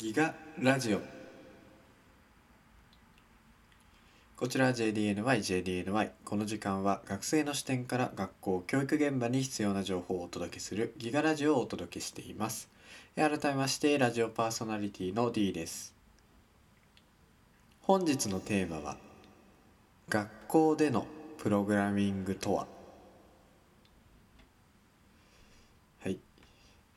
ギガラジオ。こちらは JDNY JDNY この時間は学生の視点から学校教育現場に必要な情報をお届けするギガラジオをお届けしています。改めましてラジオパーソナリティの D です。本日のテーマは学校でのプログラミングとは？はい、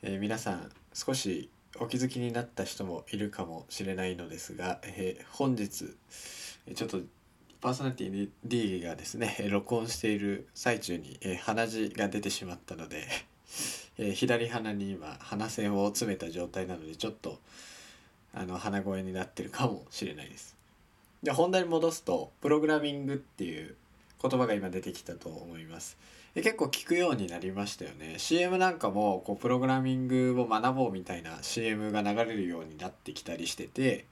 えー皆さん少しお気づきになった人もいるかもしれないのですが、えー本日ちょっとパーソナリティ D がですね録音している最中に、えー鼻血が出てしまったので、えー左鼻に今鼻栓を詰めた状態なのでちょっとあの鼻声になってるかもしれないです。で本題に戻すとプログラミングっていう言葉が今出てきたと思います。で結構聞くようになりましたよね。CM なんかもこうプログラミングを学ぼうみたいな CM が流れるようになってきたりしてて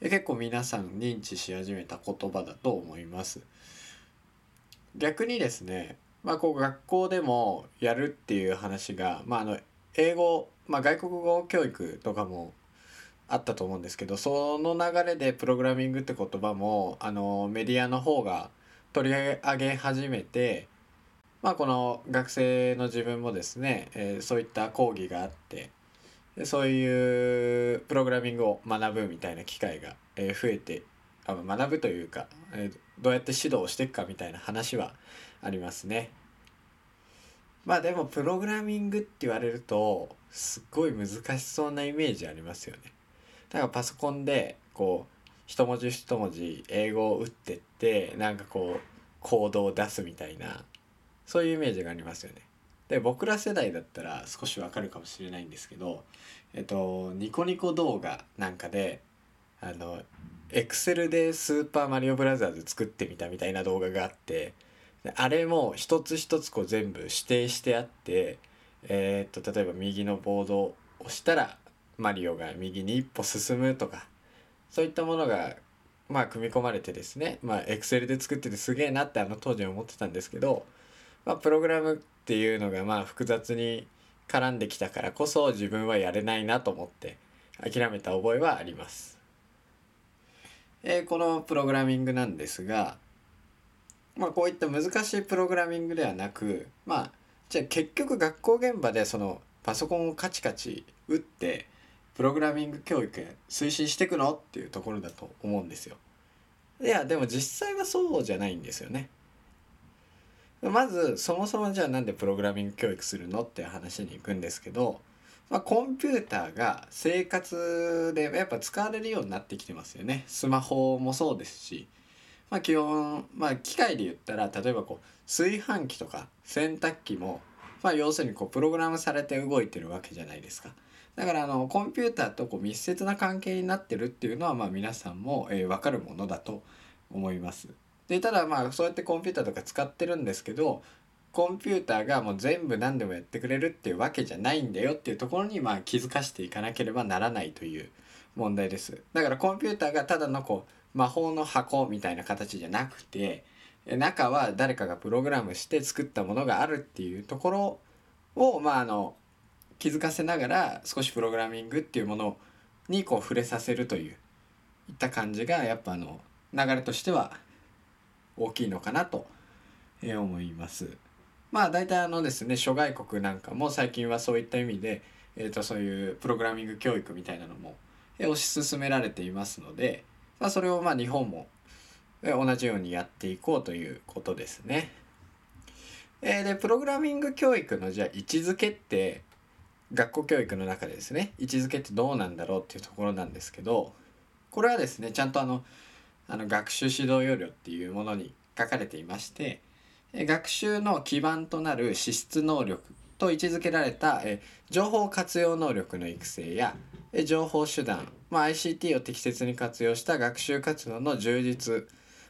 で結構皆さん認知し始めた言葉だと思います。逆にですねまあこう学校でもやるっていう話がまああの英語、まあ、外国語教育とかもあったと思うんですけどその流れでプログラミングって言葉もあのメディアの方が取り上げ始めてまあこの学生の自分もですね、えーそういった講義があってでそういうプログラミングを学ぶみたいな機会が、えー増えてあ学ぶというか、えーどうやって指導をしていくかみたいな話はありますね。まあでもプログラミングって言われるとすっごい難しそうなイメージありますよね。だからパソコンでこう一文字一文字英語を打ってってなんかこうコードを出すみたいなそういうイメージがありますよね。で僕ら世代だったら少しわかるかもしれないんですけどえっとニコニコ動画なんかであのエクセルでスーパーマリオブラザーズ作ってみたみたいな動画があってあれも一つ一つこう全部指定してあってえーっと例えば右のボードを押したらマリオが右に一歩進むとかそういったものがまあ組み込まれてですねまあエクセルで作っててすげえなってあの当時は思ってたんですけど、まあ、プログラムっていうのがまあ複雑に絡んできたからこそ自分はやれないなと思って諦めた覚えはあります。えーこのプログラミングなんですが、まあ、こういった難しいプログラミングではなくまあじゃあ結局学校現場でそのパソコンをカチカチ打ってプログラミング教育推進していくの？っていうところだと思うんですよ。いやでも実際はそうじゃないんですよね。まずそもそもじゃあなんでプログラミング教育するのっていう話に行くんですけど、まあ、コンピューターが生活でやっぱ使われるようになってきてますよね。スマホもそうですし、まあ、基本、まあ、機械で言ったら例えばこう炊飯器とか洗濯機も、まあ、要するにこうプログラムされて動いてるわけじゃないですか。だからあのコンピューターとこう密接な関係になってるっていうのはまあ皆さんも、えー、分かるものだと思います。でただまあそうやってコンピューターとか使ってるんですけどコンピューターがもう全部何でもやってくれるっていうわけじゃないんだよっていうところにまあ気づかしていかなければならないという問題です。だからコンピューターがただのこう魔法の箱みたいな形じゃなくてえ中は誰かがプログラムして作ったものがあるっていうところをまああの気づかせながら少しプログラミングっていうものにこう触れさせるといういった感じがやっぱあの流れとしては大きいのかなと思います。まあ大体あのですね諸外国なんかも最近はそういった意味で、えー、とそういうプログラミング教育みたいなのも、推し進められていますので、まあ、それをまあ日本も、同じようにやっていこうということですね。えーでプログラミング教育のじゃあ位置づけって学校教育の中でですね位置づけってどうなんだろうっていうところなんですけどこれはですねちゃんとあのあの学習指導要領っていうものに書かれていまして学習の基盤となる資質能力と位置づけられた情報活用能力の育成や情報手段、まあ、ICT を適切に活用した学習活動の充実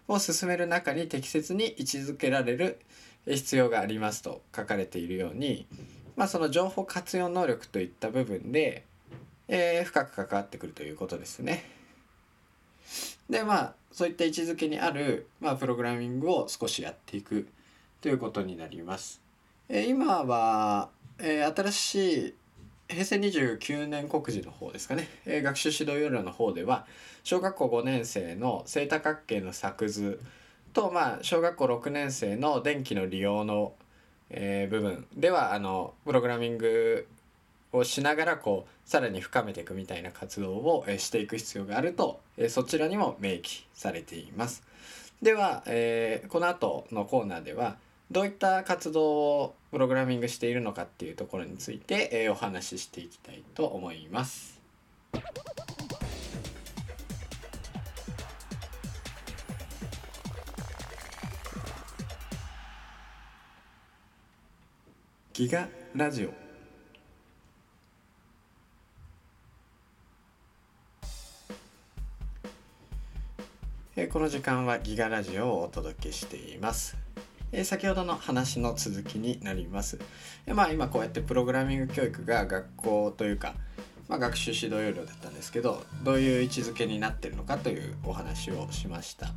を進める中に適切に位置づけられる必要がありますと書かれているように、まあ、その情報活用能力といった部分で、えー深く関わってくるということですね。でまあそういった位置づけにある、まあ、プログラミングを少しやっていくということになります。え今は、え新しい平成29年国字の方ですかね、え、学習指導要領の方では小学校5年生の正多角形の作図と、まあ、小学校6年生の電気の利用の、え、部分ではあのプログラミングをしながらこうさらに深めていくみたいな活動を、え、していく必要があると、え、そちらにも明記されています。では、えー、この後のコーナーではどういった活動をプログラミングしているのかっていうところについて、えー、お話ししていきたいと思います。ギガラジオえこの時間はギガラジオをお届けしています。え先ほどの話の続きになります。えまあ今こうやってプログラミング教育が学校というか、まあ、学習指導要領だったんですけどどういう位置づけになってるのかというお話をしました。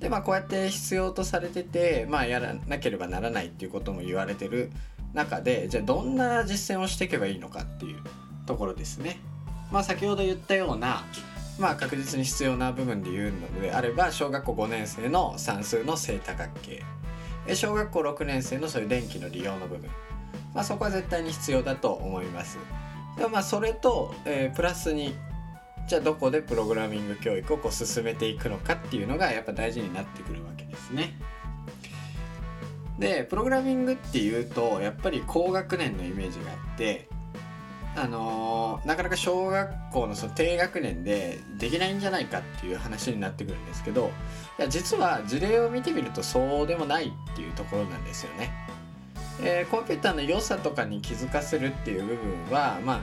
でまあこうやって必要とされてて、まあ、やらなければならないっていうことも言われてる中でじゃあどんな実践をしていけばいいのかっていうところですね。まあ、先ほど言ったようなまあ確実に必要な部分で言うのであれば小学校5年生の算数の正多角形小学校6年生のそういう電気の利用の部分、まあ、そこは絶対に必要だと思います。でもまあそれと、えー、プラスにじゃあどこでプログラミング教育をこう進めていくのかっていうのがやっぱ大事になってくるわけですね。でプログラミングっていうとやっぱり高学年のイメージがあってあのー、なかなか小学校のその低学年でできないんじゃないかっていう話になってくるんですけどいや実は事例を見てみるとそうでもないっていうところなんですよね。えー、コンピューターの良さとかに気づかせるっていう部分はまあ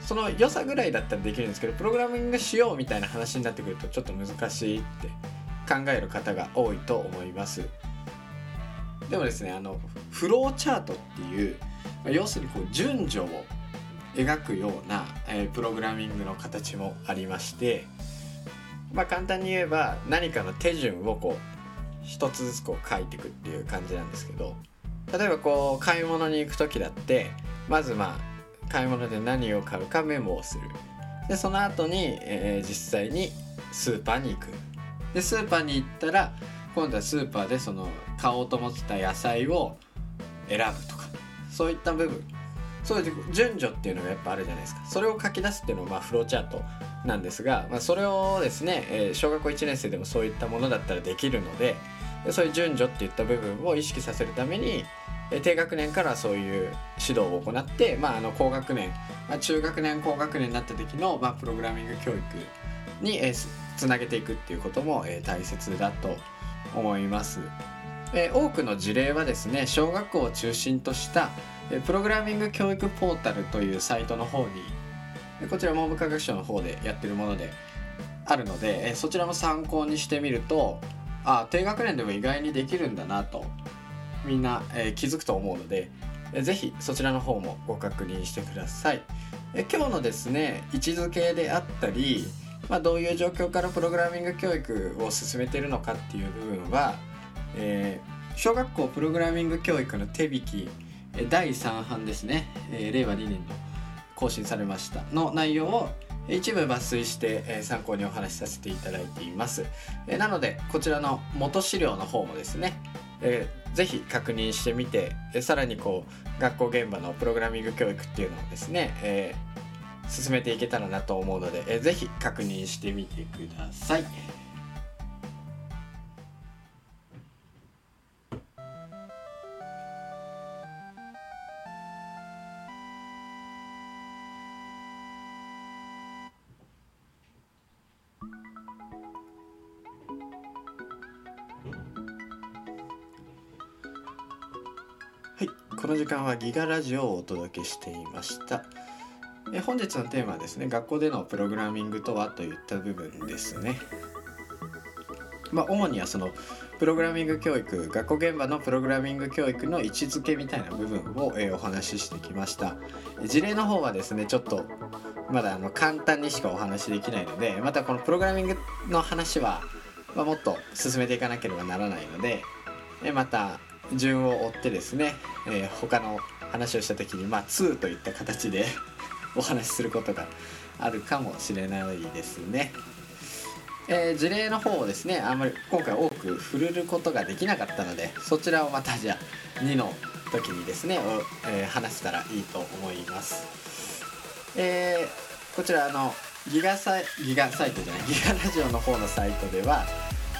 その良さぐらいだったらできるんですけどプログラミングしようみたいな話になってくるとちょっと難しいって考える方が多いと思います。でもですねあのフローチャートっていう要するにこう順序を描くような、えー、プログラミングの形もありまして、まあ、簡単に言えば何かの手順をこう一つずつこう書いていくっていう感じなんですけど例えばこう買い物に行く時だってまずまあ買い物で何を買うかメモをする。でその後に、えー、実際にスーパーに行く。でスーパーに行ったら今度はスーパーでその買おうと思ってた野菜を選ぶとかそういった部分。そういう順序っていうのがやっぱあるじゃないですかそれを書き出すっていうのはまあフローチャートなんですが、まあ、それをですね、えー、小学校1年生でもそういったものだったらできるのでそういう順序っていった部分を意識させるためにえ低学年からそういう指導を行って、まあ、あの高学年、まあ、中学年高学年になった時の、まあ、プログラミング教育に、えー、つなげていくっていうことも、えー、大切だと思います。え、多くの事例はですね小学校を中心としたプログラミング教育ポータルというサイトの方にこちら文部科学省の方でやってるものであるのでそちらも参考にしてみるとあ低学年でも意外にできるんだなとみんな、え、気づくと思うので是非そちらの方もご確認してください。え今日のですね位置づけであったり、まあ、どういう状況からプログラミング教育を進めてるのかっていう部分は、えー、小学校プログラミング教育の手引き第3版ですね、え令和2年の更新されました。の内容を一部抜粋して、え参考にお話しさせていただいています、えなのでこちらの元資料の方もですね、えー、ぜひ確認してみて、えさらにこう学校現場のプログラミング教育っていうのをですね、えー、進めていけたらなと思うので、えー、ぜひ確認してみてください。この時間はギガラジオをお届けしていました。え本日のテーマはですね学校でのプログラミングとはといった部分ですね。まあ主にはそのプログラミング教育学校現場のプログラミング教育の位置づけみたいな部分を、えお話ししてきました。事例の方はですねちょっとまだあの簡単にしかお話しできないのでまたこのプログラミングの話は、まあ、もっと進めていかなければならないのでまた順を追ってですね、えー、他の話をした時にまあ2といった形で お話しすることがあるかもしれないですね。えー、事例の方をですねあんまり今回多く触れることができなかったのでそちらをまたじゃあ2の時にですね、えー、話したらいいと思います。えー、こちらあのギガサイギガサイトじゃないギガラジオの方のサイトでは、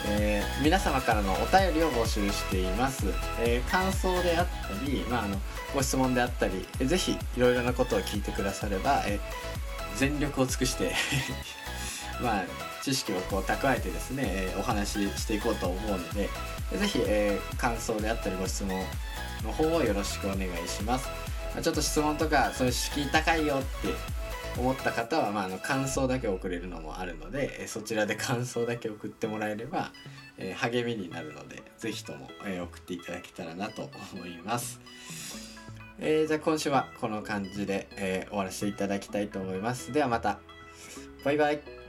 えー、皆様からのお便りを募集しています、えー、感想であったり、まあ、あのご質問であったり、えー、ぜひいろいろなことを聞いてくだされば、えー、全力を尽くして まあ知識をこう蓄えてですね、え、お話ししていこうと思うのでぜひ、え、感想であったりご質問の方をよろしくお願いします、ま、ちょっと質問とかそういう敷居高いよって思った方は、まあ、あの感想だけ送れるのもあるので、えそちらで感想だけ送ってもらえれば、えー、励みになるので是非とも、えー、送っていただけたらなと思います。えー、じゃあ今週はこの感じで、え終わらせていただきたいと思います。ではまた。バイバイ。